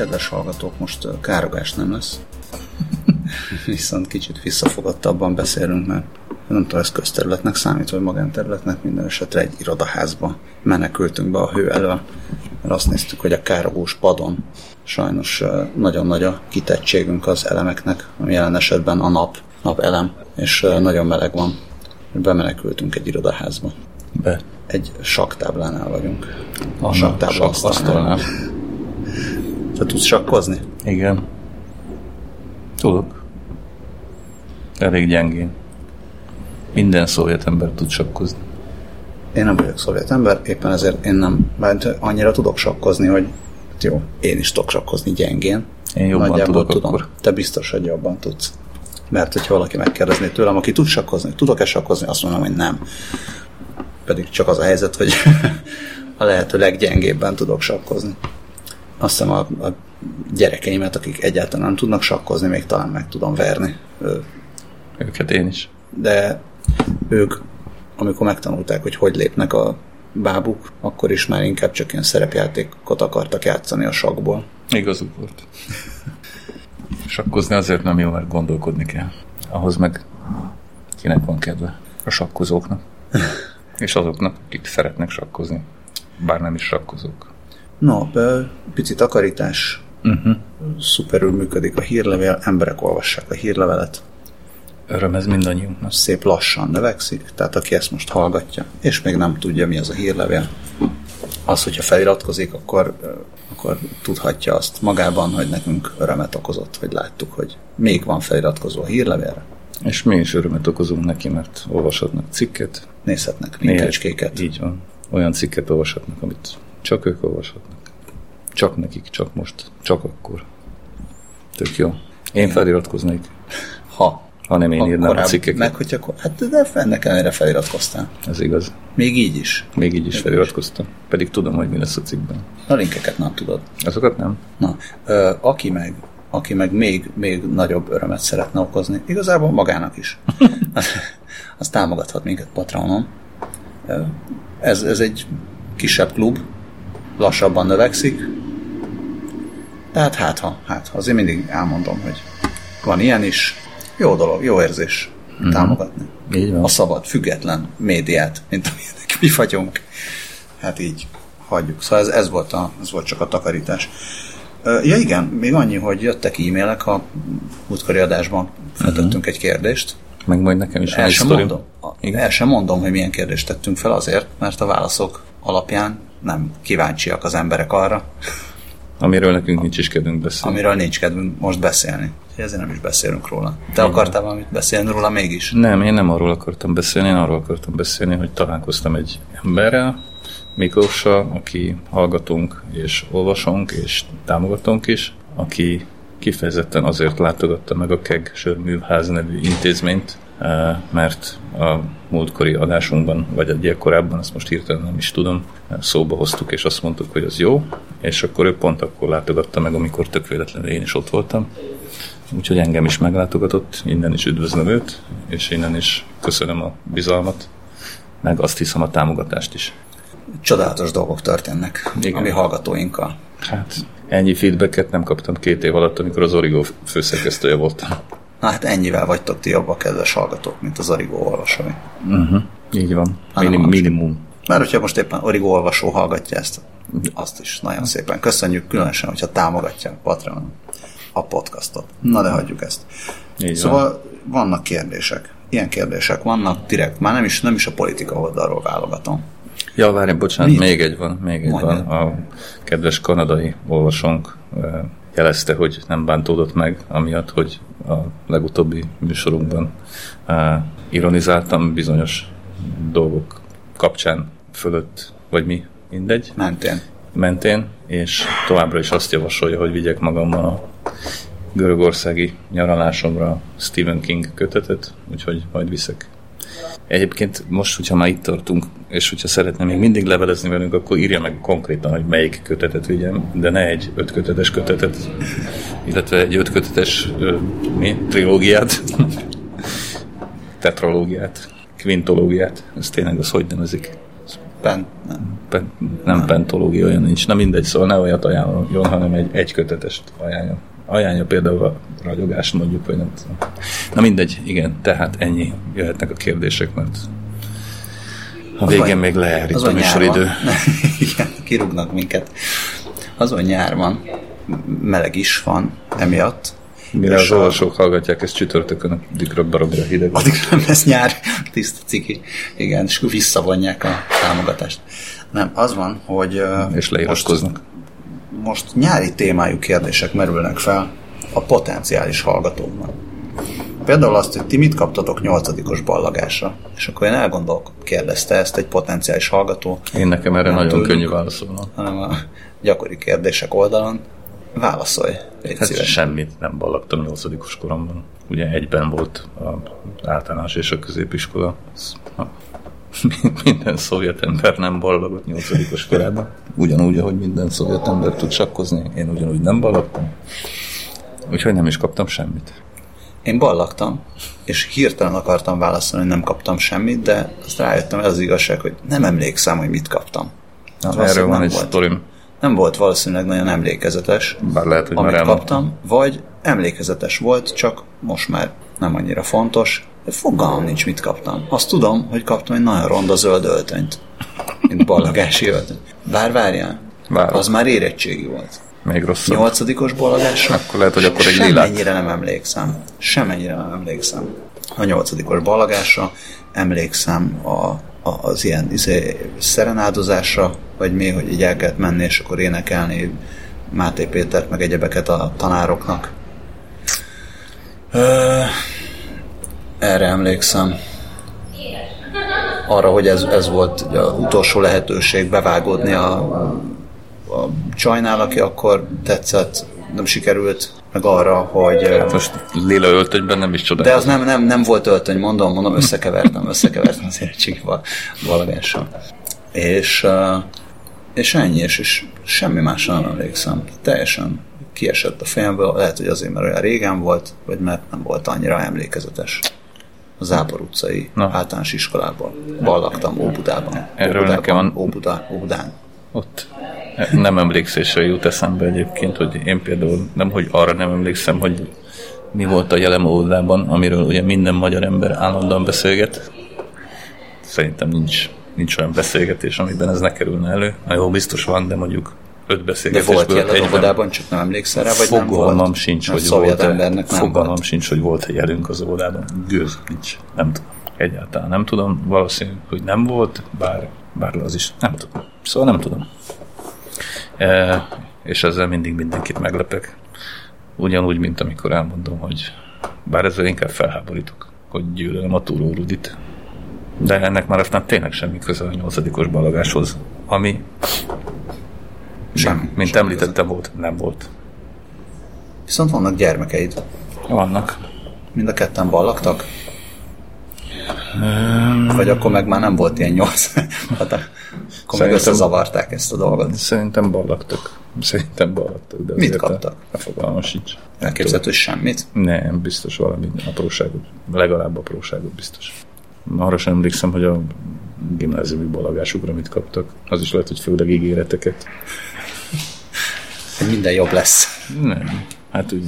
kedves hallgatók, most károgás nem lesz. Viszont kicsit visszafogottabban beszélünk, mert nem tudom, ez közterületnek számít, vagy magánterületnek, minden esetre egy irodaházba menekültünk be a hő elől, mert azt néztük, hogy a károgós padon sajnos nagyon nagy a kitettségünk az elemeknek, ami jelen esetben a nap, nap elem, és nagyon meleg van. Bemenekültünk egy irodaházba. Be. Egy saktáblánál vagyunk. A saktábla asztalnál. Te tudsz sakkozni? Igen. Tudok. Elég gyengén. Minden szovjet ember tud sakkozni. Én nem vagyok szovjet ember, éppen ezért én nem, mert annyira tudok sakkozni, hogy hát jó, én is tudok sakkozni gyengén. Én jobban Nagyjából tudok tudom. akkor. Te biztos, hogy jobban tudsz. Mert hogyha valaki megkérdezné tőlem, aki tud sakkozni, tudok-e sakkozni, azt mondom, hogy nem. Pedig csak az a helyzet, hogy a lehető leggyengébben tudok sakkozni. Azt hiszem a, a gyerekeimet, akik egyáltalán nem tudnak sakkozni, még talán meg tudom verni. Őket én is. de ők, amikor megtanulták, hogy hogy lépnek a bábuk, akkor is már inkább csak ilyen szerepjátékot akartak játszani a sakból. Igazuk volt. Sakkozni azért nem jó, mert gondolkodni kell. Ahhoz meg kinek van kedve? A sakkozóknak. És azoknak, akik szeretnek sakkozni. Bár nem is sakkozók. Ö, pici takarítás, Uh-huh. szuperül működik a hírlevél, emberek olvassák a hírlevelet, Öröm ez mindannyiunknak. szép lassan növekszik, tehát aki ezt most hallgatja, és még nem tudja, mi az a hírlevél, az, hogyha feliratkozik, akkor, akkor tudhatja azt magában, hogy nekünk örömet okozott, hogy láttuk, hogy még van feliratkozó a hírlevélre, És mi is örömet okozunk neki, mert olvashatnak cikket. nézhetnek linkecskéket. Így van. Olyan cikket olvashatnak, amit csak ők olvashatnak. Csak nekik, csak most, csak akkor. Tök jó. Én feliratkoznék, Ha, ha nem én ha írnám a cikkeket. Meg, hogyha, hát de ennek ellenére feliratkoztál. Ez igaz. Még így is. Még így is feliratkoztam. Pedig tudom, hogy mi lesz a cikkben. A linkeket nem tudod. Azokat nem? Na, ö, aki meg, aki meg még, még nagyobb örömet szeretne okozni, igazából magának is, az, támogathat minket Patronon. Ez, ez egy kisebb klub, lassabban növekszik, tehát hát ha, hát ha, azért mindig elmondom, hogy van ilyen is, jó dolog, jó érzés támogatni. Így van. A szabad, független médiát, mint amilyenek mi vagyunk. Hát így hagyjuk. Szóval ez, ez, volt, a, ez volt csak a takarítás. Ja igen, még annyi, hogy jöttek e-mailek, a múltkori adásban feltettünk egy kérdést. Meg majd nekem is El sem, mondom, Igen. el sem mondom, hogy milyen kérdést tettünk fel azért, mert a válaszok alapján nem kíváncsiak az emberek arra, Amiről nekünk nincs is kedvünk beszélni. amiről nincs kedvünk most beszélni. Ezért nem is beszélünk róla. Te akartál valamit beszélni róla mégis? Nem, én nem arról akartam beszélni, én arról akartam beszélni, hogy találkoztam egy emberrel, Miklóssal, aki hallgatunk és olvasunk és támogatunk is, aki kifejezetten azért látogatta meg a KEG Sörművház nevű intézményt, mert a múltkori adásunkban, vagy egy korábban, azt most hirtelen nem is tudom, szóba hoztuk, és azt mondtuk, hogy az jó, és akkor ő pont akkor látogatta meg, amikor tök véletlenül én is ott voltam, Úgyhogy engem is meglátogatott, innen is üdvözlöm őt, és innen is köszönöm a bizalmat, meg azt hiszem a támogatást is. Csodálatos dolgok történnek Igen. a mi hallgatóinkkal. Hát ennyi feedbacket nem kaptam két év alatt, amikor az Origo főszerkesztője voltam. Na hát ennyivel vagytok ti jobbak, kedves hallgatók, mint az Origo olvasói. Uh-huh. Így van. Hanem Minim, az. minimum. Mert hogyha most éppen Origo olvasó hallgatja ezt, azt is nagyon szépen köszönjük, különösen, hogyha támogatja a Patreon a podcastot. Na de hagyjuk ezt. Így szóval van. vannak kérdések. Ilyen kérdések vannak, direkt, már nem is, nem is a politika oldalról válogatom. Ja, várj, bocsánat, Mi? még egy van, még egy Mondjad. van. A kedves kanadai olvasónk eh, jelezte, hogy nem bántódott meg, amiatt, hogy a legutóbbi műsorunkban ironizáltam bizonyos dolgok kapcsán fölött, vagy mi, mindegy, Mentén. mentén, és továbbra is azt javasolja, hogy vigyek magammal a görögországi nyaralásomra Stephen King kötetet, úgyhogy majd viszek. Egyébként most, hogyha már itt tartunk, és hogyha szeretne még mindig levelezni velünk, akkor írja meg konkrétan, hogy melyik kötetet vigyem, de ne egy ötkötetes kötetet, illetve egy ötkötetes mi, trilógiát, tetralógiát, kvintológiát, ez tényleg az hogy nevezik? pen, nem. Pen, nem, nem pentológia, olyan nincs. Na mindegy, szóval ne olyat ajánljon, hanem egy egykötetest ajánlja. Ajánlja például a ragyogást mondjuk, vagy nem tudom. Na mindegy, igen, tehát ennyi jöhetnek a kérdések, mert a végén van, még leállít a műsoridő. igen, kirúgnak minket. Azon nyár van, meleg is van emiatt, Mire az olvasók hallgatják ezt csütörtökön, addigra baromira hideg. Addig nem lesz nyár, tiszta ciki. Igen, és visszavonják a támogatást. Nem, az van, hogy... És leiratkoznak. Most, nyári témájú kérdések merülnek fel a potenciális hallgatókban. Például azt, hogy ti mit kaptatok nyolcadikos ballagásra? És akkor én elgondolok, kérdezte ezt egy potenciális hallgató. Én nekem erre nagyon tőlünk, könnyű válaszolnom. Hanem a gyakori kérdések oldalon. Válaszolj, légy hát semmit nem ballagtam nyolcadikos koromban. Ugye egyben volt az általános és a középiskola. Minden szovjet ember nem ballagott nyolcadikos korában. Ugyanúgy, ahogy minden szovjet ember tud sakkozni, én ugyanúgy nem ballagtam. Úgyhogy nem is kaptam semmit. Én ballagtam, és hirtelen akartam válaszolni, hogy nem kaptam semmit, de azt rájöttem, ez az igazság, hogy nem emlékszem, hogy mit kaptam. Na, erről van egy sztorim nem volt valószínűleg nagyon emlékezetes, Bár lehet, hogy amit kaptam, vagy emlékezetes volt, csak most már nem annyira fontos, de fogalmam nincs, mit kaptam. Azt tudom, hogy kaptam egy nagyon ronda zöld öltönyt, mint ballagási öltöny. Bár várjál, Várok. az már érettségi volt. Még rosszabb. Nyolcadikos ballagásra. Akkor lehet, hogy akkor egy lilát. Semennyire nem emlékszem. Semennyire nem emlékszem. A nyolcadikos ballagásra emlékszem a az ilyen izé, szerenádozásra, vagy mi, hogy így el kellett menni, és akkor énekelni Máté Pétert, meg egyebeket a tanároknak. Ö, erre emlékszem. Arra, hogy ez, ez volt az utolsó lehetőség bevágódni a, a csajnál, aki akkor tetszett, nem sikerült, meg arra, hogy... Hát most lila öltönyben nem is csodál. De az nem, nem, nem volt öltöny, mondom, mondom, összekevertem, összekevertem az érettségi valagással. És, és ennyi, és, és semmi másra nem emlékszem. Teljesen kiesett a fejemből, lehet, hogy azért, mert olyan régen volt, vagy mert nem volt annyira emlékezetes. A Zápor utcai Na. általános iskolában. Ballaktam Óbudában. Erről Óbudában, nekem van... Óbuda, Óbudán. Ott nem emlékszésre jut eszembe egyébként, hogy én például nem, hogy arra nem emlékszem, hogy mi volt a jelen oldalban, amiről ugye minden magyar ember állandóan beszélget. Szerintem nincs, nincs olyan beszélgetés, amiben ez ne kerülne elő. Na jó, biztos van, de mondjuk öt beszélgetésből De volt jelen óvodában, csak nem emlékszel rá, vagy fogalmam nem volt? Sincs, hogy volt embernek nem fogalmam volt. sincs, hogy volt egy jelünk az óvodában. Gőz, nincs. Nem tudom. Egyáltalán nem tudom. Valószínű, hogy nem volt, bár, bár az is. Nem tudom. Szóval nem tudom. E, és ezzel mindig mindenkit meglepek. Ugyanúgy, mint amikor elmondom, hogy bár ezzel inkább felháborítok, hogy gyűlölöm a túró Rudit. De ennek már aztán tényleg semmi köze a nyolcadikos balagáshoz, ami sem, mint említettem, volt, nem volt. Viszont vannak gyermekeid. Vannak. Mind a ketten ballaktak? Vagy akkor meg már nem volt ilyen nyolc. hát akkor meg összezavarták ezt a dolgot. Szerintem ballaktak. Szerintem ballaktak. De Mit kaptak? A fogalmas sincs. Elképzelhető semmit? Nem, biztos valami apróságot. Legalább apróságot biztos. Arra sem emlékszem, hogy a gimnáziumi balagásukra mit kaptak. Az is lehet, hogy főleg ígéreteket. Minden jobb lesz. Nem. Hát úgy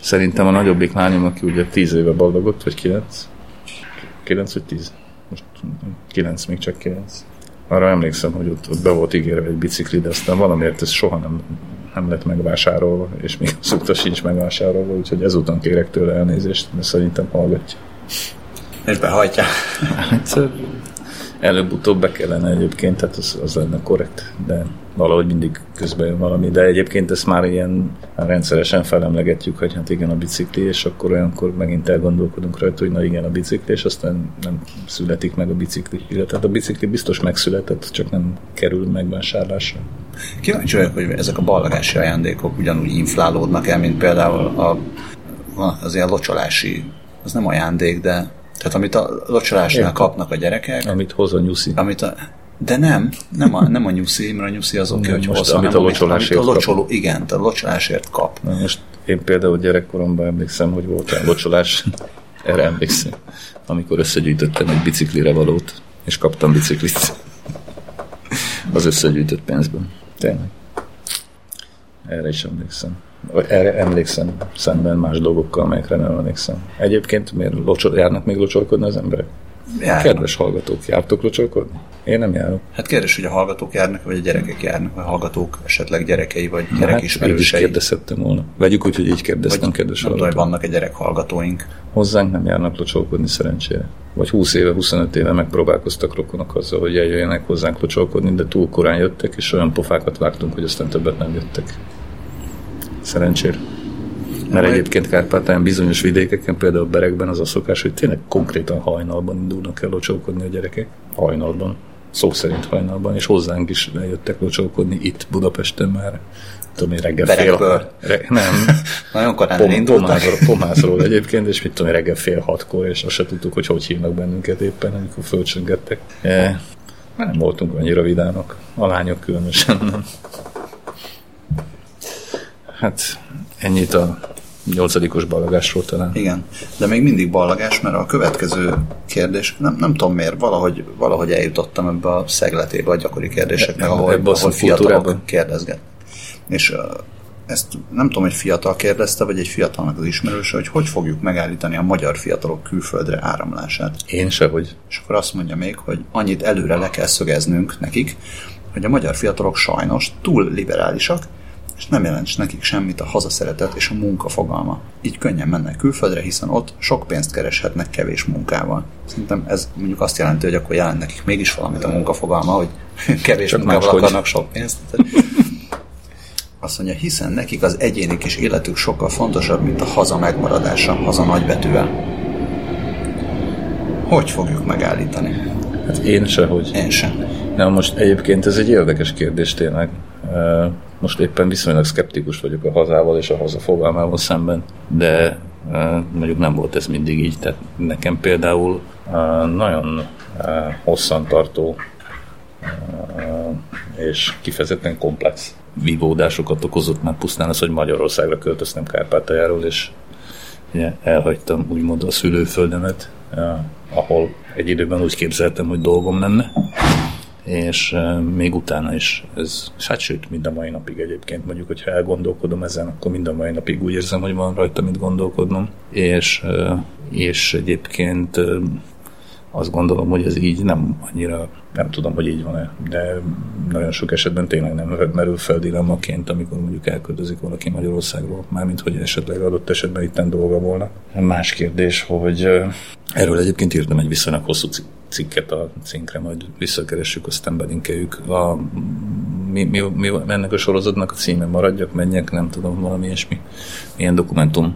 szerintem a nagyobbik lányom, aki ugye tíz éve ballagott, vagy kilenc, 9 vagy 10? Most 9, még csak 9. Arra emlékszem, hogy ott, ott be volt ígérve egy bicikli, de aztán valamiért ez soha nem, nem lett megvásárolva, és még azóta sincs megvásárolva, úgyhogy ezután kérek tőle elnézést, mert szerintem hallgatja. És behajtja. Hát, előbb-utóbb be kellene egyébként, tehát az, az lenne korrekt, de valahogy mindig közben jön valami, de egyébként ezt már ilyen rendszeresen felemlegetjük, hogy hát igen a bicikli, és akkor olyankor megint elgondolkodunk rajta, hogy na igen a bicikli, és aztán nem születik meg a bicikli. Tehát a bicikli biztos megszületett, csak nem kerül megvásárlásra. Kíváncsi vagyok, hogy ezek a ballagási ajándékok ugyanúgy inflálódnak el, mint például a, az ilyen locsolási, az nem ajándék, de tehát amit a locsolásnál kapnak a gyerekek. Amit hoz a nyuszi. Amit a, de nem, nem a, nem a nyuszi, mert a nyuszi az oké, okay, hogy hozzá, amit a locsolásért amit a locsoló, kap. Igen, a locsolásért kap. Na most én például gyerekkoromban emlékszem, hogy volt egy locsolás, erre emlékszem, amikor összegyűjtöttem egy biciklire valót, és kaptam biciklit. Az összegyűjtött pénzből. Tényleg. Erre is emlékszem. Erre emlékszem szemben más dolgokkal, amelyekre nem emlékszem. Egyébként miért locsol, járnak még locsolkodni az emberek? Járnak. Kedves hallgatók, jártok locsolkodni? Én nem járok. Hát kérdés, hogy a hallgatók járnak, vagy a gyerekek járnak, vagy a hallgatók esetleg gyerekei, vagy Hát, így is gyerekismerősei. kérdezhettem volna. Vegyük úgy, hogy így kérdeztem, vagy kedves nem tudom, hallgatók. vannak-e gyerek hallgatóink. Hozzánk nem járnak locsolkodni szerencsére. Vagy 20 éve, 25 éve megpróbálkoztak rokonok azzal, hogy eljöjjenek hozzánk locsolkodni, de túl korán jöttek, és olyan pofákat vágtunk, hogy aztán többet nem jöttek. Szerencsére. Mert egyébként Kárpátalján bizonyos vidékeken, például Berekben az a szokás, hogy tényleg konkrétan hajnalban indulnak el locsolkodni a gyerekek. Hajnalban. Szó szerint hajnalban, és hozzánk is eljöttek locsolkodni itt Budapesten már. Tudom én, reggel fél... Re, nem, Nagyon korán Pom. Pomázról, Pomázról egyébként, és mit tudom, én, reggel fél hatkor, és azt se tudtuk, hogy hogy hívnak bennünket éppen, amikor fölcsöngettek. E, nem voltunk annyira vidámak, a lányok különösen nem. Hát ennyit a nyolcadikos ballagásról talán. Igen, de még mindig ballagás, mert a következő kérdés, nem, nem tudom miért, valahogy, valahogy eljutottam ebbe a szegletébe a gyakori kérdéseknek, ahol, ebbe ahol fiatalok kérdezget. És uh, ezt nem tudom, hogy fiatal kérdezte, vagy egy fiatalnak az ismerőse, hogy hogy fogjuk megállítani a magyar fiatalok külföldre áramlását. Én se, hogy És akkor azt mondja még, hogy annyit előre le kell szögeznünk nekik, hogy a magyar fiatalok sajnos túl liberálisak, és nem jelent nekik semmit a hazaszeretet és a munka fogalma. Így könnyen mennek külföldre, hiszen ott sok pénzt kereshetnek kevés munkával. Szerintem ez mondjuk azt jelenti, hogy akkor jelent nekik mégis valamit a munkafogalma, hogy kevés Csak munkával máshogy. akarnak sok pénzt. Azt mondja, hiszen nekik az egyéni kis életük sokkal fontosabb, mint a haza megmaradása, haza nagybetűvel. Hogy fogjuk megállítani? hát én se, hogy Én sem. Na most egyébként ez egy érdekes kérdés tényleg. Most éppen viszonylag szkeptikus vagyok a hazával és a haza fogalmával szemben, de ö, mondjuk nem volt ez mindig így. Tehát nekem például ö, nagyon ö, hosszantartó és kifejezetten komplex vívódásokat okozott már pusztán az, hogy Magyarországra költöztem Kárpátaljáról, és elhagytam úgymond a szülőföldemet, ahol egy időben úgy képzeltem, hogy dolgom lenne, és még utána is ez, hát sőt, mind a mai napig egyébként. Mondjuk, hogyha elgondolkodom ezen, akkor mind a mai napig úgy érzem, hogy van rajta mit gondolkodnom, és, és egyébként azt gondolom, hogy ez így nem annyira, nem tudom, hogy így van-e, de nagyon sok esetben tényleg nem merül fel dilemmaként, amikor mondjuk elköltözik valaki Magyarországról, mármint hogy esetleg adott esetben itten dolga volna. Más kérdés, hogy erről egyébként írtam egy viszonylag hosszú ci- cikket a cinkre, majd visszakeressük, aztán belinkeljük. A, mi, mi, mi, ennek a sorozatnak a címe maradjak, menjek, nem tudom, valami ilyesmi. Ilyen dokumentum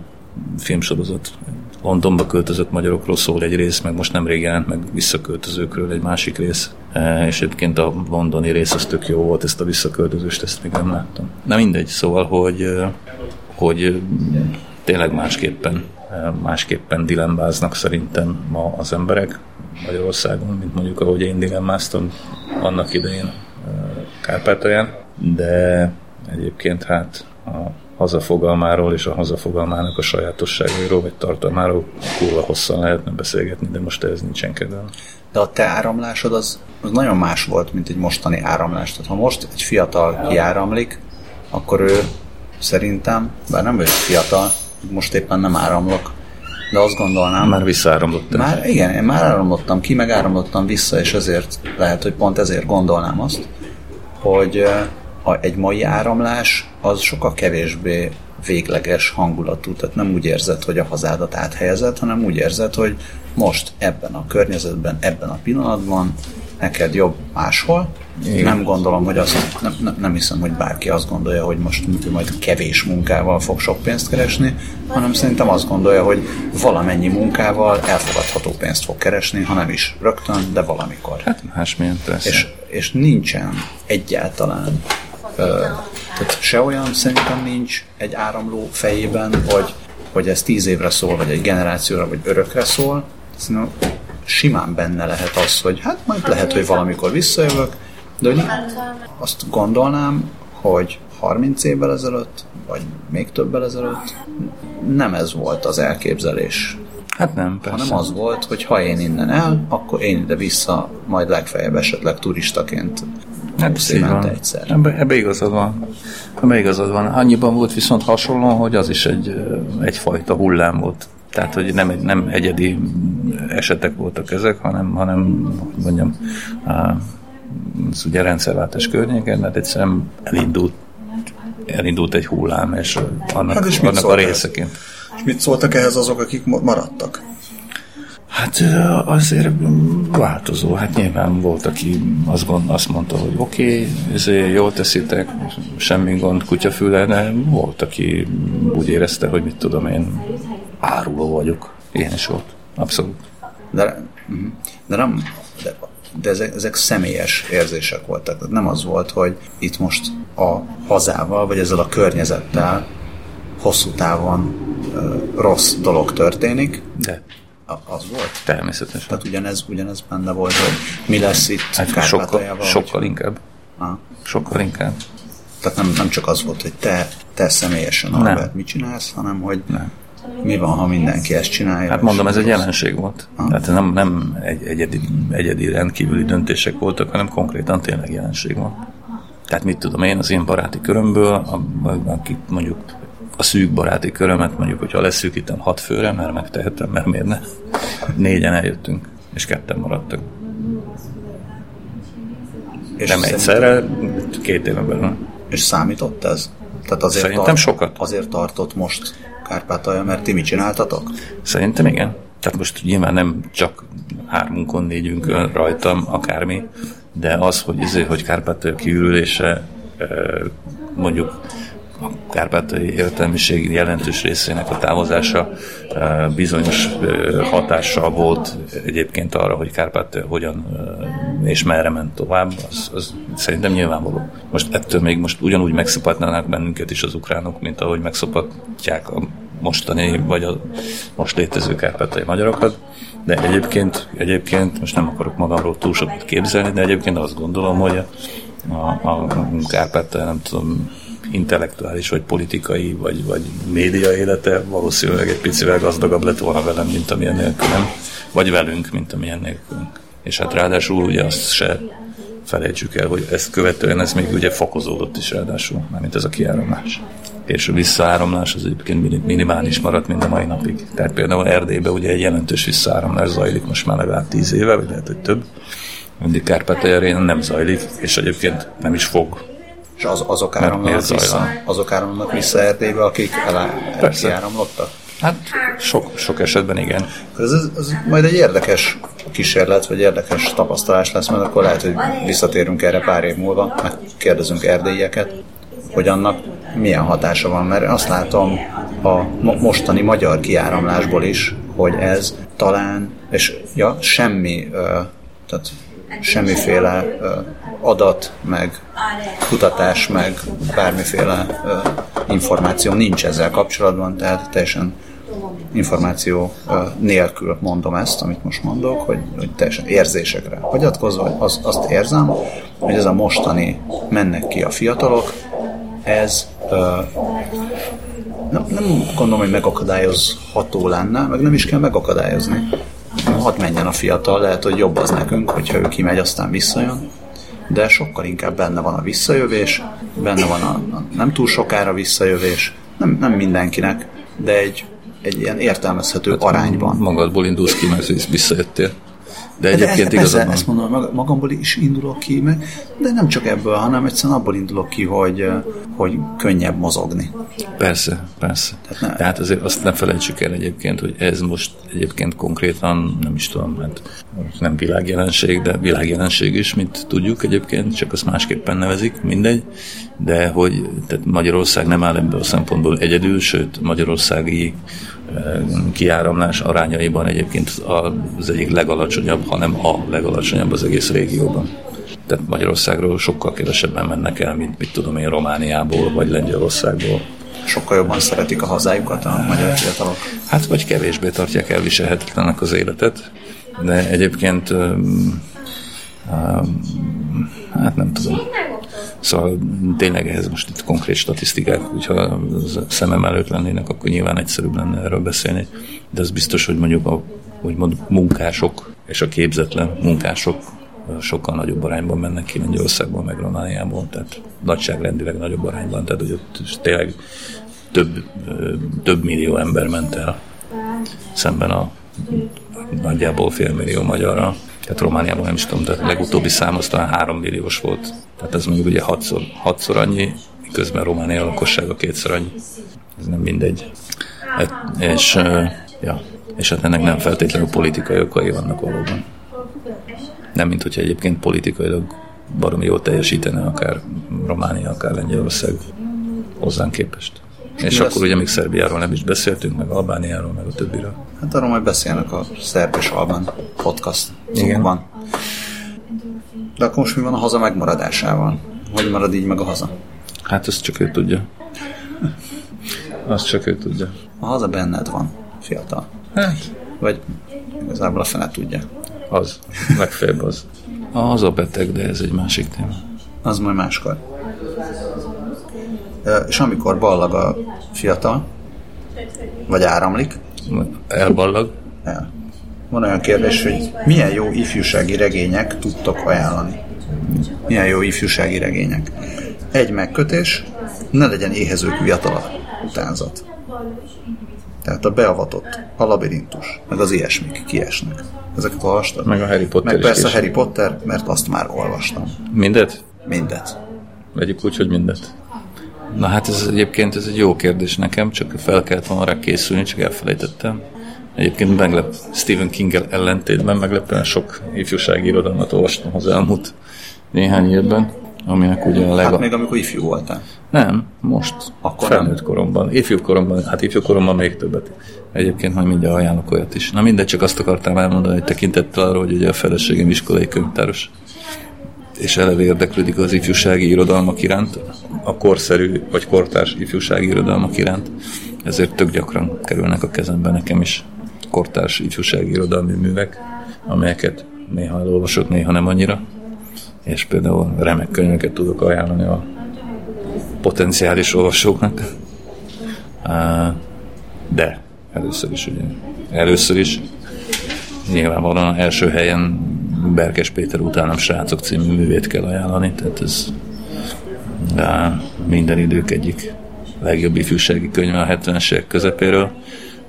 filmsorozat. Londonba költözött magyarokról szól egy rész, meg most nemrég jelent meg visszaköltözőkről egy másik rész. E, és egyébként a londoni rész az tök jó volt, ezt a visszaköltözőst, ezt még nem láttam. Na mindegy, szóval, hogy, ö, hogy tényleg másképpen, ö, másképpen dilemmáznak szerintem ma az emberek Magyarországon, mint mondjuk ahogy én dilemmáztam annak idején Kárpátalján, de egyébként hát a hazafogalmáról és a hazafogalmának a sajátosságairól vagy tartalmáról kurva hosszan lehetne beszélgetni, de most ez nincsen kedvem. De a te áramlásod az, az nagyon más volt, mint egy mostani áramlás. Tehát ha most egy fiatal kiáramlik, akkor ő szerintem, bár nem vagyok fiatal, most éppen nem áramlok, de azt gondolnám, Már visszaáramlott. Már igen, én már áramlottam ki, meg áramlottam vissza, és ezért lehet, hogy pont ezért gondolnám azt, hogy a, egy mai áramlás az sokkal kevésbé végleges hangulatú, tehát nem úgy érzed, hogy a hazádat áthelyezed, hanem úgy érzed, hogy most ebben a környezetben, ebben a pillanatban neked jobb máshol. Igen. Nem gondolom, hogy azt, nem, nem, nem hiszem, hogy bárki azt gondolja, hogy most majd kevés munkával fog sok pénzt keresni, hanem szerintem azt gondolja, hogy valamennyi munkával elfogadható pénzt fog keresni, ha nem is rögtön, de valamikor. Hát másmilyen persze. És, és nincsen egyáltalán, tehát se olyan szerintem nincs egy áramló fejében, hogy, hogy ez tíz évre szól, vagy egy generációra, vagy örökre szól. Szerintem simán benne lehet az, hogy hát majd lehet, hogy valamikor visszajövök, de hogy azt gondolnám, hogy 30 évvel ezelőtt, vagy még többel ezelőtt nem ez volt az elképzelés, Hát nem, persze. hanem az volt, hogy ha én innen el, akkor én ide vissza, majd legfeljebb esetleg turistaként Hát 20 évente egyszer. Ebbe, ebbe igazad van. Ebbe igazad van. Annyiban volt viszont hasonló, hogy az is egy, egyfajta hullám volt. Tehát, hogy nem, nem egyedi esetek voltak ezek, hanem, hanem hogy mondjam, az ugye rendszerváltás környéken, mert egyszerűen elindult, elindult egy hullám, és annak, hát és annak a részeként. És mit szóltak ehhez azok, akik maradtak? Hát azért változó. Hát nyilván volt, aki azt, gond, azt mondta, hogy oké, okay, jól teszitek, semmi gond, kutyafüle, de volt, aki úgy érezte, hogy mit tudom én, áruló vagyok. Ilyen is volt. Abszolút. De, de nem, de, de ezek, ezek személyes érzések voltak. Tehát nem az volt, hogy itt most a hazával, vagy ezzel a környezettel hosszú távon rossz dolog történik. De az volt? Természetesen. Tehát ugyanez, ugyanez benne volt, hogy mi lesz itt hát sokkal, sokkal inkább. Ha? Sokkal inkább. Tehát nem, nem csak az volt, hogy te, te személyesen, Albert, mit csinálsz, hanem hogy nem. mi van, ha mindenki ezt csinálja. Hát mondom, ez egy jelenség volt. Ha? Tehát nem, nem egy, egyedi, egyedi rendkívüli döntések voltak, hanem konkrétan tényleg jelenség volt. Tehát mit tudom én, az én baráti körömből, akik mondjuk a szűk baráti körömet, mondjuk, hogyha leszűkítem hat főre, mert megtehetem, mert miért ne? Négyen eljöttünk, és ketten maradtak. És Nem egyszerre, két éven belül. És számított ez? Tehát azért Szerintem tart, sokat. Azért tartott most Kárpátalja, mert ti mit csináltatok? Szerintem igen. Tehát most nyilván nem csak hármunkon, négyünkön rajtam akármi, de az, hogy, izé, hogy Kárpátalja kiürülése mondjuk a kárpátai értelmiség jelentős részének a távozása bizonyos hatással volt egyébként arra, hogy Kárpát hogyan és merre ment tovább, az, az szerintem nyilvánvaló. Most ettől még most ugyanúgy megszopatnának bennünket is az ukránok, mint ahogy megszopatják a mostani, vagy a most létező kárpátai magyarokat, de egyébként, egyébként most nem akarok magamról túl sokat képzelni, de egyébként azt gondolom, hogy a, a, a Kárpátai, nem tudom, intellektuális, vagy politikai, vagy, vagy média élete valószínűleg egy picivel gazdagabb lett volna velem, mint amilyen nélkülem, vagy velünk, mint amilyen nélkülünk. És hát ráadásul ugye azt se felejtsük el, hogy ezt követően ez még ugye fokozódott is ráadásul, mármint ez a kiáramlás. És a visszaáramlás az egyébként minimális maradt mind a mai napig. Tehát például Erdélyben ugye egy jelentős visszaáramlás zajlik most már legalább tíz éve, vagy lehet, hogy több. Mindig Kárpátaljárén nem zajlik, és egyébként nem is fog és az, azok áramlanak vissza, azok áramlanak vissza Erdélybe, akik kiáramlottak? Hát sok, sok esetben igen. Ez, ez, ez majd egy érdekes kísérlet, vagy érdekes tapasztalás lesz, mert akkor lehet, hogy visszatérünk erre pár év múlva, megkérdezünk erdélyeket, hogy annak milyen hatása van, mert azt látom a mostani magyar kiáramlásból is, hogy ez talán, és ja, semmi, tehát semmiféle adat, meg kutatás, meg bármiféle információ nincs ezzel kapcsolatban, tehát teljesen információ nélkül mondom ezt, amit most mondok, hogy, hogy teljesen érzésekre hagyatkozva, az, azt érzem, hogy ez a mostani mennek ki a fiatalok, ez nem, nem gondolom, hogy megakadályozható lenne, meg nem is kell megakadályozni hadd menjen a fiatal, lehet, hogy jobb az nekünk, hogyha ő kimegy, aztán visszajön, de sokkal inkább benne van a visszajövés, benne van a, a nem túl sokára visszajövés, nem, nem mindenkinek, de egy, egy ilyen értelmezhető hát arányban. Magadból indulsz ki, mert visszajöttél. De egyébként de igazad van. Ezt mondom, magamból is indulok ki, meg, de nem csak ebből, hanem egyszerűen abból indulok ki, hogy, hogy könnyebb mozogni. Persze, persze. Tehát, ne. Tehát azért azt nem felejtsük el egyébként, hogy ez most egyébként konkrétan, nem is tudom, hát nem világjelenség, de világjelenség is, mint tudjuk egyébként, csak azt másképpen nevezik, mindegy, de hogy tehát Magyarország nem áll ebből a szempontból egyedül, sőt Magyarországi kiáramlás arányaiban egyébként az egyik legalacsonyabb, hanem a legalacsonyabb az egész régióban. Tehát Magyarországról sokkal kevesebben mennek el, mint mit tudom én Romániából vagy Lengyelországból. Sokkal jobban szeretik a hazájukat a magyar fiatalok? Hát vagy kevésbé tartják elviselhetetlenek az életet, de egyébként hát nem tudom. Szóval tényleg ehhez most itt konkrét statisztikák, hogyha szemem előtt lennének, akkor nyilván egyszerűbb lenne erről beszélni. De az biztos, hogy mondjuk a úgymond munkások és a képzetlen munkások sokkal nagyobb arányban mennek ki Lengyelországból, meg Romániából, tehát nagyságrendileg nagyobb arányban, tehát hogy ott tényleg több, több millió ember ment el szemben a nagyjából félmillió magyarra. Tehát Romániában nem is tudom, de legutóbbi szám az talán három milliós volt. Tehát ez mondjuk ugye hatszor, hatszor annyi, miközben Románia lakossága kétszer annyi. Ez nem mindegy. Et, és, ja, és hát ennek nem feltétlenül politikai okai vannak valóban. Nem, mint hogyha egyébként politikailag baromi jól teljesítene akár Románia, akár Lengyelország hozzánk képest. És Mi akkor ugye még Szerbiáról nem is beszéltünk, meg Albániáról, meg a többiről. Hát arról majd beszélnek a szerb és albán podcast van. De akkor most mi van a haza megmaradásával? Hogy marad így meg a haza? Hát ezt csak ő tudja. Azt csak ő tudja. A haza benned van, fiatal. Hát. Vagy igazából a fene tudja. Az. Legfeljebb az. A haza beteg, de ez egy másik téma. Az majd máskor. És amikor ballag a fiatal, vagy áramlik, elballag, el. Van olyan kérdés, hogy milyen jó ifjúsági regények tudtok ajánlani? Milyen jó ifjúsági regények? Egy megkötés, ne legyen éhezők viatala utánzat. Tehát a beavatott, a labirintus, meg az ilyesmik kiesnek. Ezeket olvastad? Meg a Harry Potter Meg persze a Harry Potter, mert azt már olvastam. Mindet? Mindet. Vegyük úgy, hogy mindet. Na hát ez egyébként ez egy jó kérdés nekem, csak fel kellett volna rá készülni, csak elfelejtettem. Egyébként meglep, Stephen king ellentétben meglepően sok ifjúsági irodalmat olvastam az elmúlt néhány évben, aminek ugye a leg... Hát még amikor ifjú voltál. Nem, most. Akkor felnőtt nem. koromban. Ifjú koromban, hát ifjú koromban még többet. Egyébként majd mindjárt ajánlok olyat is. Na mindegy, csak azt akartam elmondani, hogy tekintettel arra, hogy ugye a feleségem iskolai könyvtáros és eleve érdeklődik az ifjúsági irodalmak iránt, a korszerű vagy kortárs ifjúsági irodalmak iránt, ezért tök gyakran kerülnek a kezembe nekem is kortárs ifjúsági irodalmi művek, amelyeket néha elolvasok, néha nem annyira, és például remek könyveket tudok ajánlani a potenciális olvasóknak. De először is ugye, először is nyilvánvalóan első helyen Berkes Péter utánam srácok című művét kell ajánlani, tehát ez de minden idők egyik legjobb ifjúsági könyve a 70-es évek közepéről.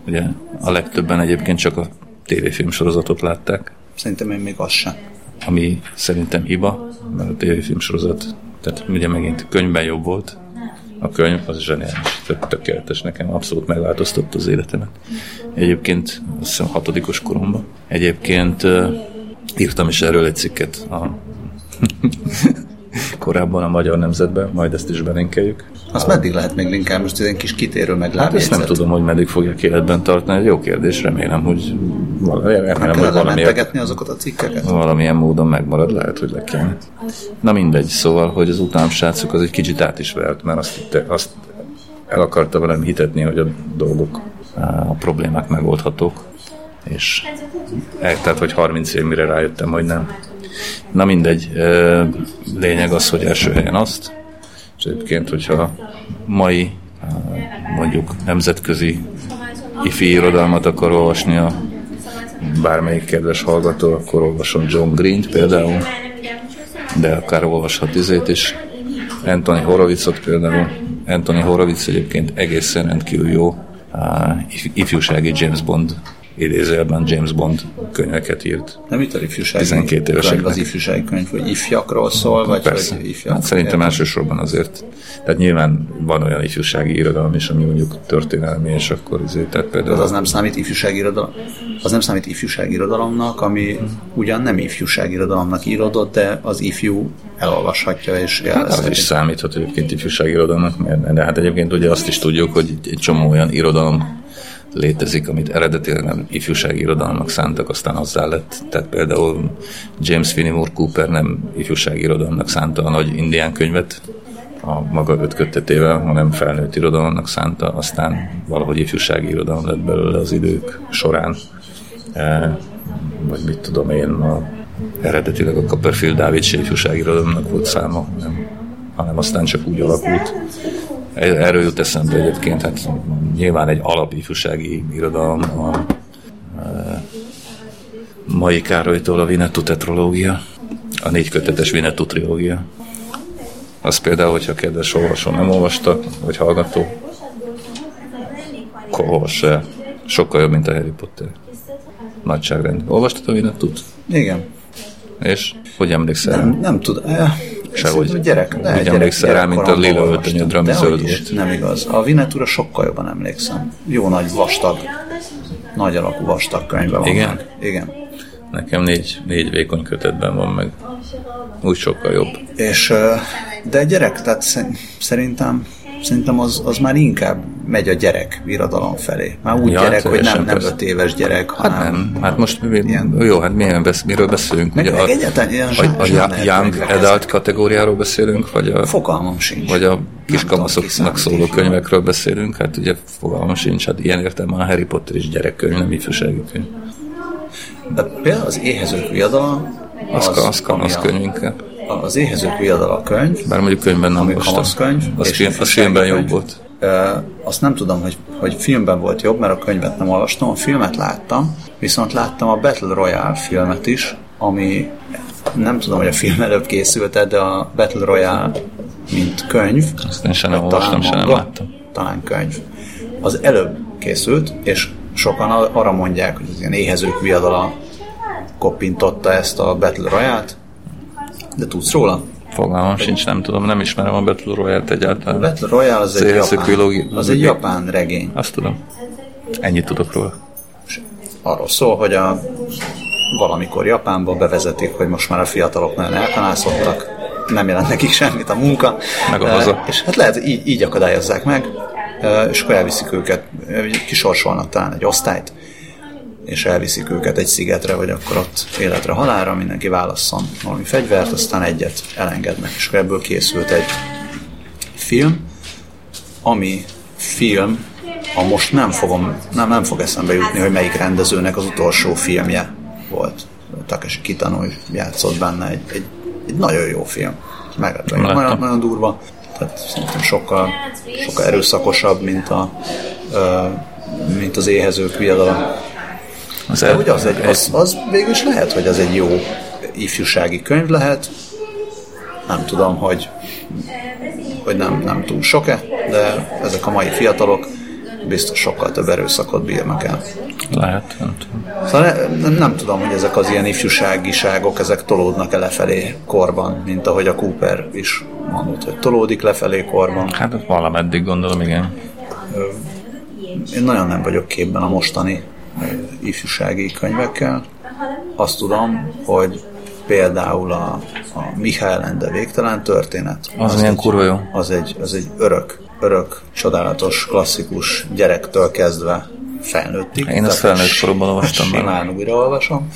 Ugye a legtöbben egyébként csak a tévéfilm sorozatot látták. Szerintem én még az sem. Ami szerintem hiba, mert a tévéfilm sorozat, tehát ugye megint könyvben jobb volt, a könyv az zseniális, tehát tökéletes nekem, abszolút megváltoztatta az életemet. Egyébként azt hiszem hatodikos koromban. Egyébként írtam is erről egy cikket a korábban a Magyar Nemzetben, majd ezt is belinkeljük. Azt meddig lehet még linkelni? Most egy kis kitérő meg Hát ezt nem tudom, hogy meddig fogják életben tartani. Egy jó kérdés, remélem, hogy valami, remélem, hogy valamilyen, azokat a cikkeket? Valamilyen módon megmarad, lehet, hogy le kell. Na mindegy, szóval, hogy az srácok az egy kicsit át is vert, mert azt, azt el akarta velem hitetni, hogy a dolgok, a problémák megoldhatók. És tehát, hogy 30 év mire rájöttem, hogy nem. Na mindegy, lényeg az, hogy első helyen azt, és egyébként, hogyha mai mondjuk nemzetközi ifi irodalmat akar olvasni a bármelyik kedves hallgató, akkor olvasom John Green-t például, de akár olvashat izét is. Anthony Horowitzot például. Anthony Horowitz egyébként egészen rendkívül jó ifjúsági James Bond idézőjelben James Bond könyveket írt. Nem itt a ifjúsági 12 könyv, az ifjúsági könyv, hogy ifjakról szól, vagy Persze. hogy ifjak? Hát szerintem elsősorban azért. Tehát nyilván van olyan ifjúsági irodalom is, ami mondjuk történelmi, és akkor azért, tehát például... Az, az nem számít ifjúsági irodalom, az nem számít ifjúsági irodalomnak, ami ugyan nem ifjúsági irodalomnak írodott, de az ifjú elolvashatja és hát az is számíthat egyébként ifjúsági irodalomnak, de hát egyébként ugye azt is tudjuk, hogy egy csomó olyan irodalom létezik, amit eredetileg nem ifjúsági irodalomnak szántak, aztán azzá lett. Tehát például James Finnemore Cooper nem ifjúsági irodalomnak szánta a nagy indián könyvet, a maga ötköttetével, hanem felnőtt irodalomnak szánta, aztán valahogy ifjúsági irodalom lett belőle az idők során. E, vagy mit tudom én, a, eredetileg a Copperfield David se ifjúsági irodalomnak volt száma, nem, hanem aztán csak úgy alakult. Erről jut eszembe egyébként, hát nyilván egy alapifjúsági irodalom a, mai Károlytól a Vinettu tetrológia, A négy kötetes Vinetú trilógia. Az például, hogyha kedves olvasó nem olvasta, vagy hallgató, akkor. Sokkal jobb, mint a Harry Potter. Nagyságrend. Olvastad a Vinetút? Igen. És hogy emlékszel? Nem, nem tudom. Eh, Sehogy. szerintem Gyerek, de Úgy gyerek, emlékszel rá, mint a lila öltönyödre, ami zöld volt. Nem igaz. A Vinetúra sokkal jobban emlékszem. Jó nagy, vastag, nagy alakú vastag könyve van. Igen? meg. Igen. Nekem négy, négy vékony kötetben van meg. Úgy sokkal jobb. És, de gyerek, tehát sze- szerintem Szerintem az, az már inkább megy a gyerek irodalom felé. Már úgy Ja, gyerek, hogy nem, nem persze. öt éves gyerek, Hát hanem... nem, hát most mi, Ilyen- jó, hát milyen besz, miről beszélünk? Meg- Ugye meg a, egyáltalán ilyen a, a zsáner young adult kategóriáról beszélünk, vagy a, Fogalmam sincs. vagy a kiskamaszoknak szóló könyvekről beszélünk, hát ugye fogalmam sincs, hát ilyen értelemben a Harry Potter is gyerekkönyv, nem ifjúsági könyv. De például az éhezők viadala, Az, az, az, az a- könyv inkább. Az éhezők viadala könyv, Bár mondjuk könyvben nem ami olvastam. kamaszkönyv, Az, és film, az filmben jobb könyv. volt. Ö, azt nem tudom, hogy, hogy filmben volt jobb, mert a könyvet nem olvastam, a filmet láttam, viszont láttam a Battle Royale filmet is, ami nem tudom, hogy a film előbb készült de a Battle Royale, mint könyv, Azt én se nem vagy olvastam, se nem láttam. Talán könyv. Az előbb készült, és sokan arra mondják, hogy az ilyen éhezők viadala koppintotta ezt a Battle Royale-t, de tudsz róla? Fogalmam sincs, nem tudom, nem ismerem a Battle Royale-t A egyáltalán. Battle Royale az egy, japán, vilógi- az egy japán regény. Azt tudom. Ennyit tudok róla. arról szól, hogy a, valamikor Japánban bevezetik, hogy most már a fiatalok nagyon elkanászottak, nem jelent nekik semmit a munka. Meg a haza. És hát lehet, így, így akadályozzák meg, és akkor elviszik őket, kisorsolnak talán egy osztályt, és elviszik őket egy szigetre, vagy akkor ott életre, halálra, mindenki válasszon valami fegyvert, aztán egyet elengednek, és ebből készült egy film, ami film, a most nem fogom, nem, nem fog eszembe jutni, hogy melyik rendezőnek az utolsó filmje volt. Takeshi Kitano játszott benne egy, egy, egy nagyon jó film. Meglepő, nagyon, nagyon durva. Tehát szerintem sokkal, sokkal erőszakosabb, mint, a, mint az éhezők viadala. Az De el, hogy az, egy, az, az végül is lehet, hogy az egy jó ifjúsági könyv lehet. Nem tudom, hogy, hogy nem, nem túl sok-e, de ezek a mai fiatalok biztos sokkal több erőszakot bírnak el. Lehet, nem tudom. Szóval ne- nem, nem tudom, hogy ezek az ilyen ifjúságiságok, ezek tolódnak-e lefelé korban, mint ahogy a Cooper is mondott, hogy tolódik lefelé korban. Hát valameddig gondolom, igen. Én nagyon nem vagyok képben a mostani ifjúsági könyvekkel. Azt tudom, hogy például a, a Mihály Ende végtelen történet. Az milyen egy, kurva jó. Az egy, az egy örök, örök, csodálatos, klasszikus gyerektől kezdve felnőttig. Én Tehát felnőtt koromban olvastam. Simán újraolvasom.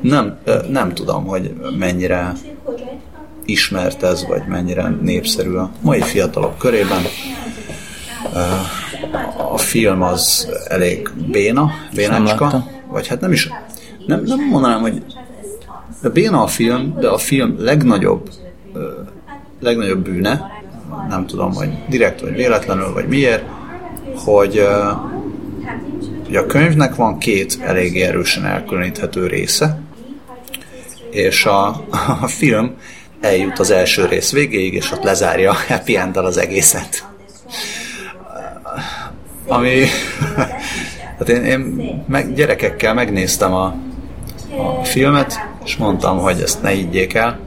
Nem, nem tudom, hogy mennyire ismert ez, vagy mennyire népszerű a mai fiatalok körében. A film az elég béna, bénácska, vagy hát nem is, nem, nem mondanám, hogy de béna a film, de a film legnagyobb, legnagyobb bűne, nem tudom, hogy direkt vagy véletlenül, vagy miért, hogy, hogy a könyvnek van két elég erősen elkülöníthető része, és a, a film eljut az első rész végéig, és ott lezárja happy end az egészet. Ami... Hát én, én meg, gyerekekkel megnéztem a, a filmet, és mondtam, hogy ezt ne higgyék el,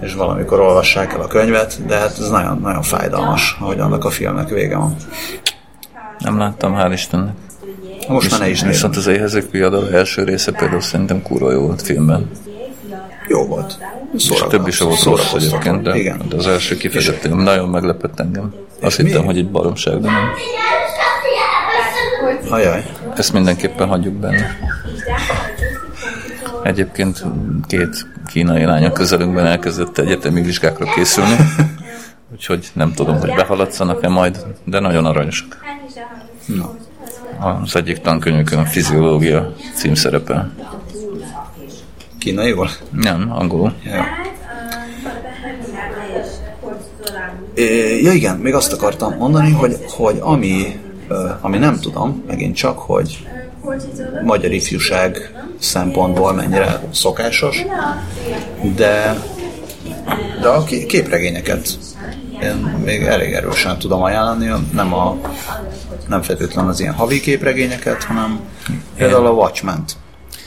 és valamikor olvassák el a könyvet, de hát ez nagyon, nagyon fájdalmas, hogy annak a filmnek vége van. Nem láttam, hál' Istennek. Most már ne is. Viszont az éhezők viadal első része például szerintem kurva jó volt filmben. Jó volt. És a többi is volt rossz egyébként, de, Igen. de az első kifejezetten nagyon meglepett engem. Azt És hittem, mi? hogy egy baromság, de nem. Ajaj. Ezt mindenképpen hagyjuk benne. Egyébként két kínai lány a közelünkben elkezdett egyetemi vizsgákra készülni, úgyhogy nem tudom, hogy behaladszanak-e majd, de nagyon aranyosak. Na. Az egyik tankönyvükön a fiziológia cím szerepel. Kínaiul? Nem, angolul. Ja. É, Ja igen, még azt akartam mondani, hogy, hogy ami, ami nem tudom, megint csak, hogy magyar ifjúság szempontból mennyire szokásos, de, de a ké- képregényeket én még elég erősen tudom ajánlani, nem a nem feltétlenül az ilyen havi képregényeket, hanem például a Watchmen-t.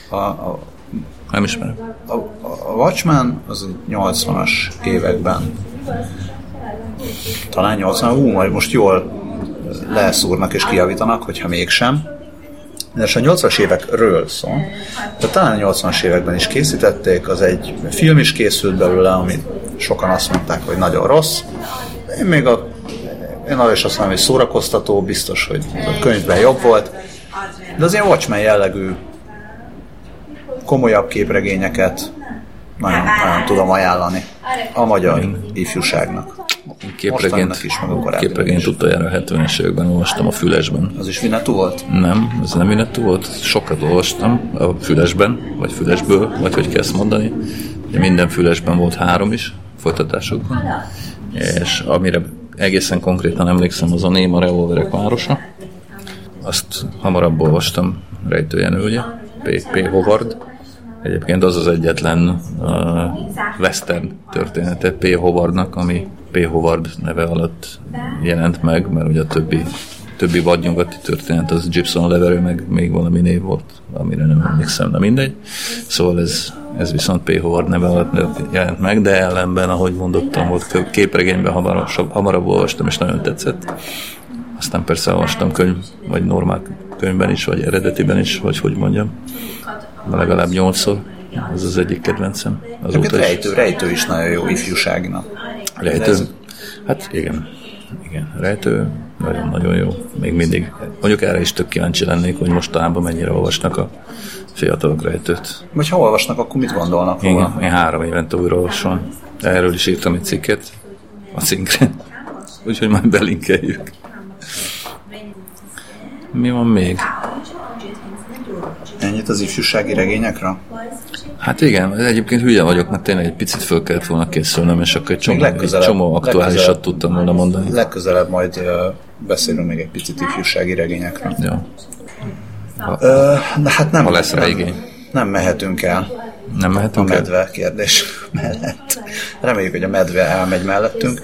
A, a, Nem ismerem. a, a Watchmen az 80-as években talán 80, hú, majd most jól leszúrnak és kijavítanak, hogyha mégsem. De a 80-as évekről szól. De talán a 80-as években is készítették, az egy film is készült belőle, amit sokan azt mondták, hogy nagyon rossz. Én még a én arra is azt mondom, hogy szórakoztató, biztos, hogy a könyvben jobb volt. De az ilyen Watchmen jellegű komolyabb képregényeket nagyon, nagyon tudom ajánlani a magyar ifjúságnak. Képregényt, is, meg a képregényt is. utoljára a 70-es években olvastam a Fülesben. Az is Vinetú volt? Nem, ez nem Minetú volt. Sokat olvastam a Fülesben, vagy Fülesből, vagy hogy kell ezt mondani. Minden Fülesben volt három is, folytatásokban. És amire egészen konkrétan emlékszem, az a Néma Revolverek városa. Azt hamarabb olvastam, Rejtőjen ugye, P. P. Howard. Egyébként az az egyetlen uh, western története P. Howardnak, ami P. Howard neve alatt jelent meg, mert ugye a többi, többi vadnyugati történet az Gibson leverő, meg még valami név volt, amire nem emlékszem, de mindegy. Szóval ez, ez viszont P. Howard neve alatt jelent meg, de ellenben, ahogy mondottam, volt képregényben hamarabb, hamarabb olvastam, és nagyon tetszett. Aztán persze olvastam könyv, vagy normál könyvben is, vagy eredetiben is, vagy hogy mondjam, legalább nyolcszor. Ez az egyik kedvencem. Azóta is. rejtő, rejtő is nagyon jó ifjúságnak. Rejtő? Ez- Hát igen. Igen, rejtő nagyon-nagyon jó. Még mindig. Mondjuk erre is tök kíváncsi lennék, hogy mostanában mennyire olvasnak a fiatalok rejtőt. Vagy ha olvasnak, akkor mit gondolnak róla? Igen, én három évente újra olvasom. Erről is írtam egy cikket a cinkre. Úgyhogy majd belinkeljük. Mi van még? Ennyit az ifjúsági regényekre? Hát igen, egyébként hülye vagyok, mert tényleg egy picit föl kellett volna készülnöm, és akkor egy csomó, egy csomó aktuálisat tudtam volna mondani. Legközelebb majd ö, beszélünk még egy picit ifjúsági regényekről. Ja. Ö, de hát nem, Ha lesz rá nem, igény. nem mehetünk el Nem a mehetünk el? medve kérdés mellett. Reméljük, hogy a medve elmegy mellettünk.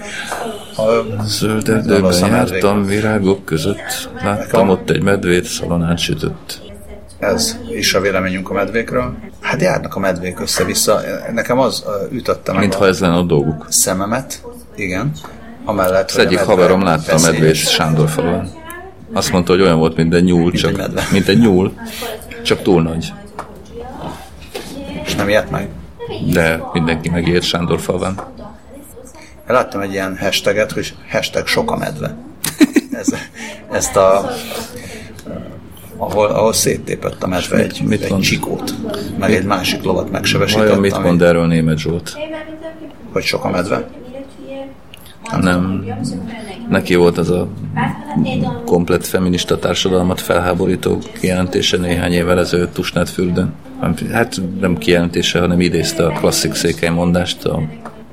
A, Zöld erdőben a jártam virágok között, láttam ott egy medvét szalonát sütött. ez is a véleményünk a medvékről. Hát járnak a medvék össze-vissza. Nekem az ütötte meg Mintha a ez lenne a dolguk. szememet. Igen. Amellett, Az egyik haverom látta a medvét Sándorfalon. Azt mondta, hogy olyan volt, mint egy nyúl, egy csak, medve. mint egy nyúl, csak túl nagy. És nem ilyet meg. De mindenki megért Sándorfalván. Én láttam egy ilyen hashtaget, hogy hashtag sok a medve. Ez, ezt a ahol, ahol széttépett a medve mit- egy, mit egy mond? csikót, meg egy másik lovat megsebesített, Vajon mit ami- mond erről német Zsolt? hogy sok a medve. Nem. Neki volt az a komplet feminista társadalmat felháborító kijelentése néhány évvel ezelőtt Tusnádfürdőn. Hát nem kijelentése, hanem idézte a klasszik székely mondást, a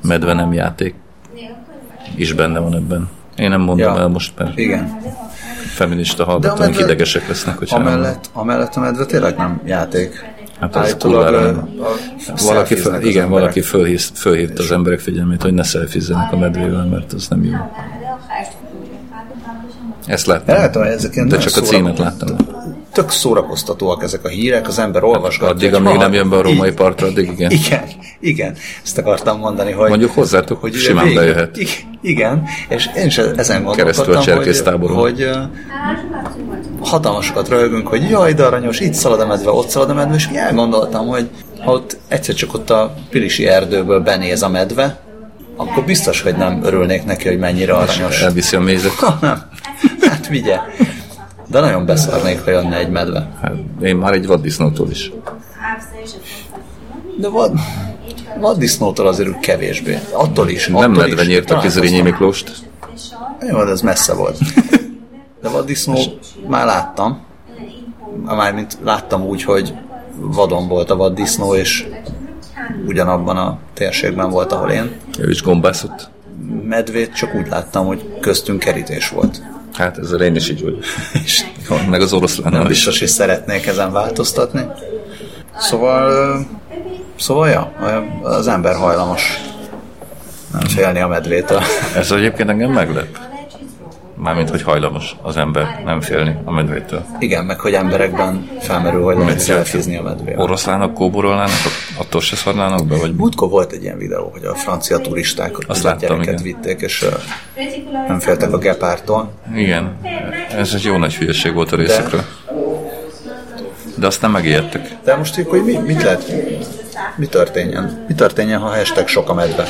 medve nem játék. Is benne van ebben. Én nem mondom Ja. el most, mert Igen. Feminista hallgatóink idegesek lesznek, hogyha nem Amellett, amellett a medve tényleg nem játék. Hát az kurvára nem. a- valaki, föl, az igen, valaki fölhív, fölhívta az emberek figyelmét, hogy ne szelfizzenek a medvével, mert az nem jó. Ezt láttam. Látom, hogy ezek ilyen De csak a címet láttam. Tök szórakoztatóak ezek a hírek, az ember olvasgatja. Addig, amíg nem jön be a római partra, addig igen. Igen, igen. Ezt akartam mondani, hogy... Mondjuk hozzátok, hogy simán végig- bejöhet. ig- Igen, és én is ezen gondolkodtam, hogy, hogy hatalmasokat röhögünk, hogy jaj, de aranyos, itt szalad a medve, ott szalad a medve, és elgondoltam, hogy ha ott egyszer csak ott a Pilisi erdőből benéz a medve, akkor biztos, hogy nem örülnék neki, hogy mennyire aranyos. Elviszi a mézet. Ha, nem. Hát vigye. De nagyon beszarnék, ha jönne egy medve. Hát, én már egy vaddisznótól is. De vad, vaddisznótól azért úgy kevésbé. Attól is. Nem attól medve is. nyírta ki Zrínyi Miklóst. Jó, de ez messze volt. De vaddisznó már láttam. Mármint láttam úgy, hogy vadon volt a vaddisznó, és ugyanabban a térségben volt, ahol én. Ő is gombászott. Medvét csak úgy láttam, hogy köztünk kerítés volt. Hát ezzel én is így vagyok. És Meg az oroszlánnal nem biztos, hogy szeretnék ezen változtatni. Szóval, szóval ja, az ember hajlamos nem félni a medvétől. Ez egyébként engem meglep. Mármint, hogy hajlamos az ember nem félni a medvétől. Igen, meg hogy emberekben felmerül, hogy lehet szelfizni a medvével. Oroszlának, kóborolnának, attól se szarnának be, vagy Múltkor volt egy ilyen videó, hogy a francia turisták Azt a láttam, igen. vitték, és nem féltek a gepártól. Igen, ez egy jó nagy hülyeség volt a részükről. De azt nem megijedtek. De most így, hogy mi, mit lehet, mi történjen? Mi történjen, ha hashtag sok a medve?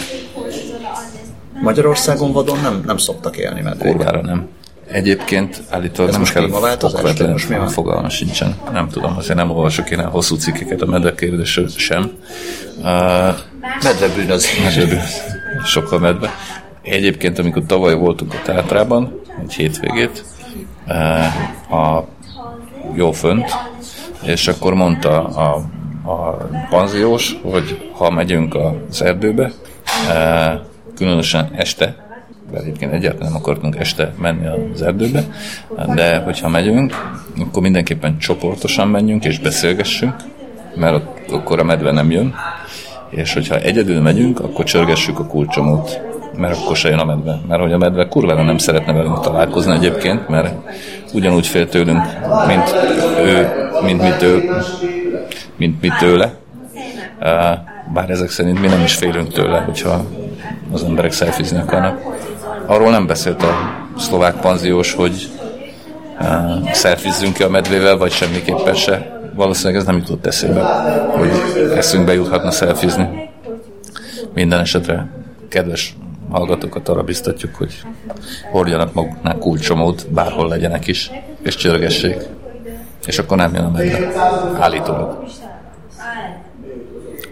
Magyarországon vadon nem, nem szoktak élni medvék. Kurvára nem. Egyébként állítólag Ez nem most kell okvetlen, Most mi van? fogalma sincsen. Nem tudom, azért nem olvasok én el hosszú cikkeket a medvekért sem. Uh, Medvebűnözés. medveből, sokkal medve. Egyébként, amikor tavaly voltunk a Tátrában, egy hétvégét, eh, a jó fönt, és akkor mondta a, a panziós, hogy ha megyünk az erdőbe, eh, különösen este, mert egyébként egyáltalán nem akartunk este menni az erdőbe, de hogyha megyünk, akkor mindenképpen csoportosan menjünk és beszélgessünk, mert akkor a medve nem jön, és hogyha egyedül megyünk, akkor csörgessük a kulcsomót, mert akkor se jön a medve. Mert hogy a medve kurvára nem szeretne velünk találkozni egyébként, mert ugyanúgy fél tőlünk, mint ő, mint mi, tő, mint mi tőle. Bár ezek szerint mi nem is félünk tőle, hogyha az emberek szelfizni akarnak. Arról nem beszélt a szlovák panziós, hogy uh, szelfizzünk ki a medvével, vagy semmiképpen se. Valószínűleg ez nem jutott eszébe, hogy eszünkbe juthatna szelfizni. Minden esetre kedves hallgatókat arra biztatjuk, hogy hordjanak maguknál kulcsomót, bárhol legyenek is, és csörgessék. És akkor nem jön a medve. Állítólag.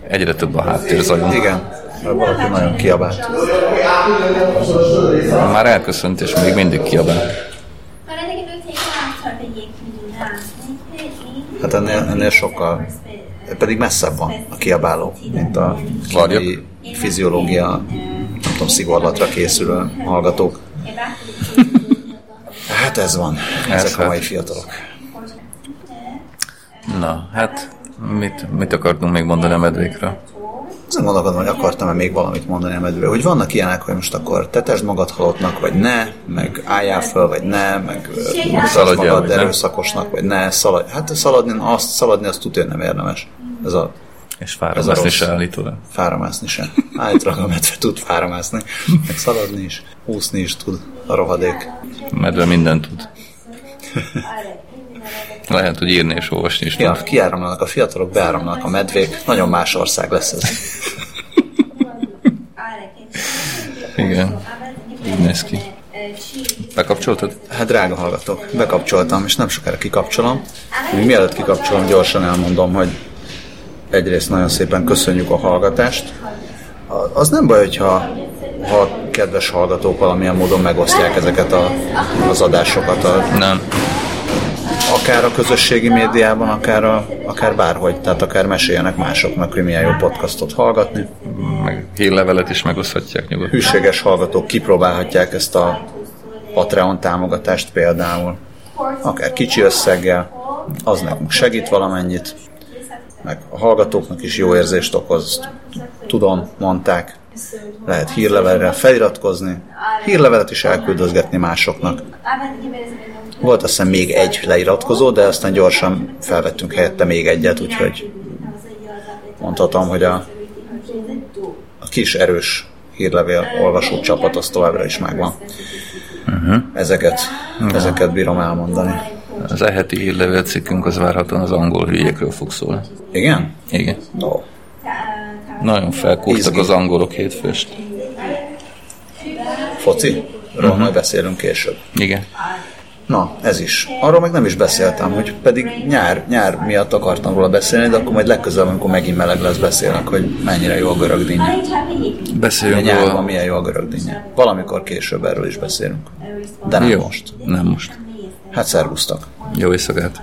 Egyre több a háttérzajunk. Igen, valaki nagyon kiabált. Már elköszönt, és még mindig kiabál. Hát ennél, ennél sokkal, pedig messzebb van a kiabáló, mint a Varjuk. fiziológia, nem tudom, szigorlatra készülő hallgatók. Hát ez van, ezek a hát. mai fiatalok. Na, hát mit, mit akartunk még mondani a medvékről? Azon gondolkodom, hogy akartam-e még valamit mondani a medvéről, hogy vannak ilyenek, hogy most akkor tetesd magad halottnak, vagy ne, meg álljál föl, vagy ne, meg Szaladjál, magad vagy ne. erőszakosnak, vagy ne, szaladj. Hát szaladni, azt, szaladni azt tudja, nem érdemes. Ez a És Ez a fáradásni rossz. se állítólag. fáramászni sem. Állítólag a medve tud fáramászni, meg szaladni is, úszni is tud a rohadék. A medve mindent tud. Lehet, hogy írni és olvasni is Ja, kiáramlanak a fiatalok, beáramlanak a medvék, nagyon más ország lesz ez. Igen, így néz ki. Bekapcsoltad? Hát drága hallgatók, bekapcsoltam, és nem sokára kikapcsolom. Még mielőtt kikapcsolom, gyorsan elmondom, hogy egyrészt nagyon szépen köszönjük a hallgatást. Az nem baj, hogyha ha kedves hallgatók valamilyen módon megosztják ezeket a, az adásokat, a, Nem. Akár a közösségi médiában, akár, a, akár bárhogy, tehát akár meséljenek másoknak, hogy milyen jó podcastot hallgatni. Meg hírlevelet is megoszthatják nyugodtan. hűséges hallgatók kipróbálhatják ezt a Patreon támogatást például, akár kicsi összeggel, az nekünk segít valamennyit, meg a hallgatóknak is jó érzést okoz, tudom, mondták, lehet hírlevelre feliratkozni, hírlevelet is elküldözgetni másoknak. Volt azt hiszem még egy leiratkozó, de aztán gyorsan felvettünk helyette még egyet, úgyhogy mondhatom, hogy a, a kis erős hírlevél olvasó csapat az továbbra is megvan. Uh-huh. Ezeket, uh-huh. ezeket bírom elmondani. Az eheti hírlevél cikkünk az várhatóan az angol hülyékről fog szólni. Igen? Igen. No. Nagyon felkúrtak az angolok hétfőst. Foci? Ról uh-huh. majd beszélünk később. Igen. Na, ez is. Arról meg nem is beszéltem, hogy pedig nyár, nyár miatt akartam róla beszélni, de akkor majd legközelebb, amikor megint meleg lesz, beszélnek, hogy mennyire jó a görög. Beszéljünk nyárban róla. milyen jó a görög. Valamikor később erről is beszélünk. De nem jó. most. Nem most. Hát szervusztak. Jó éjszakát.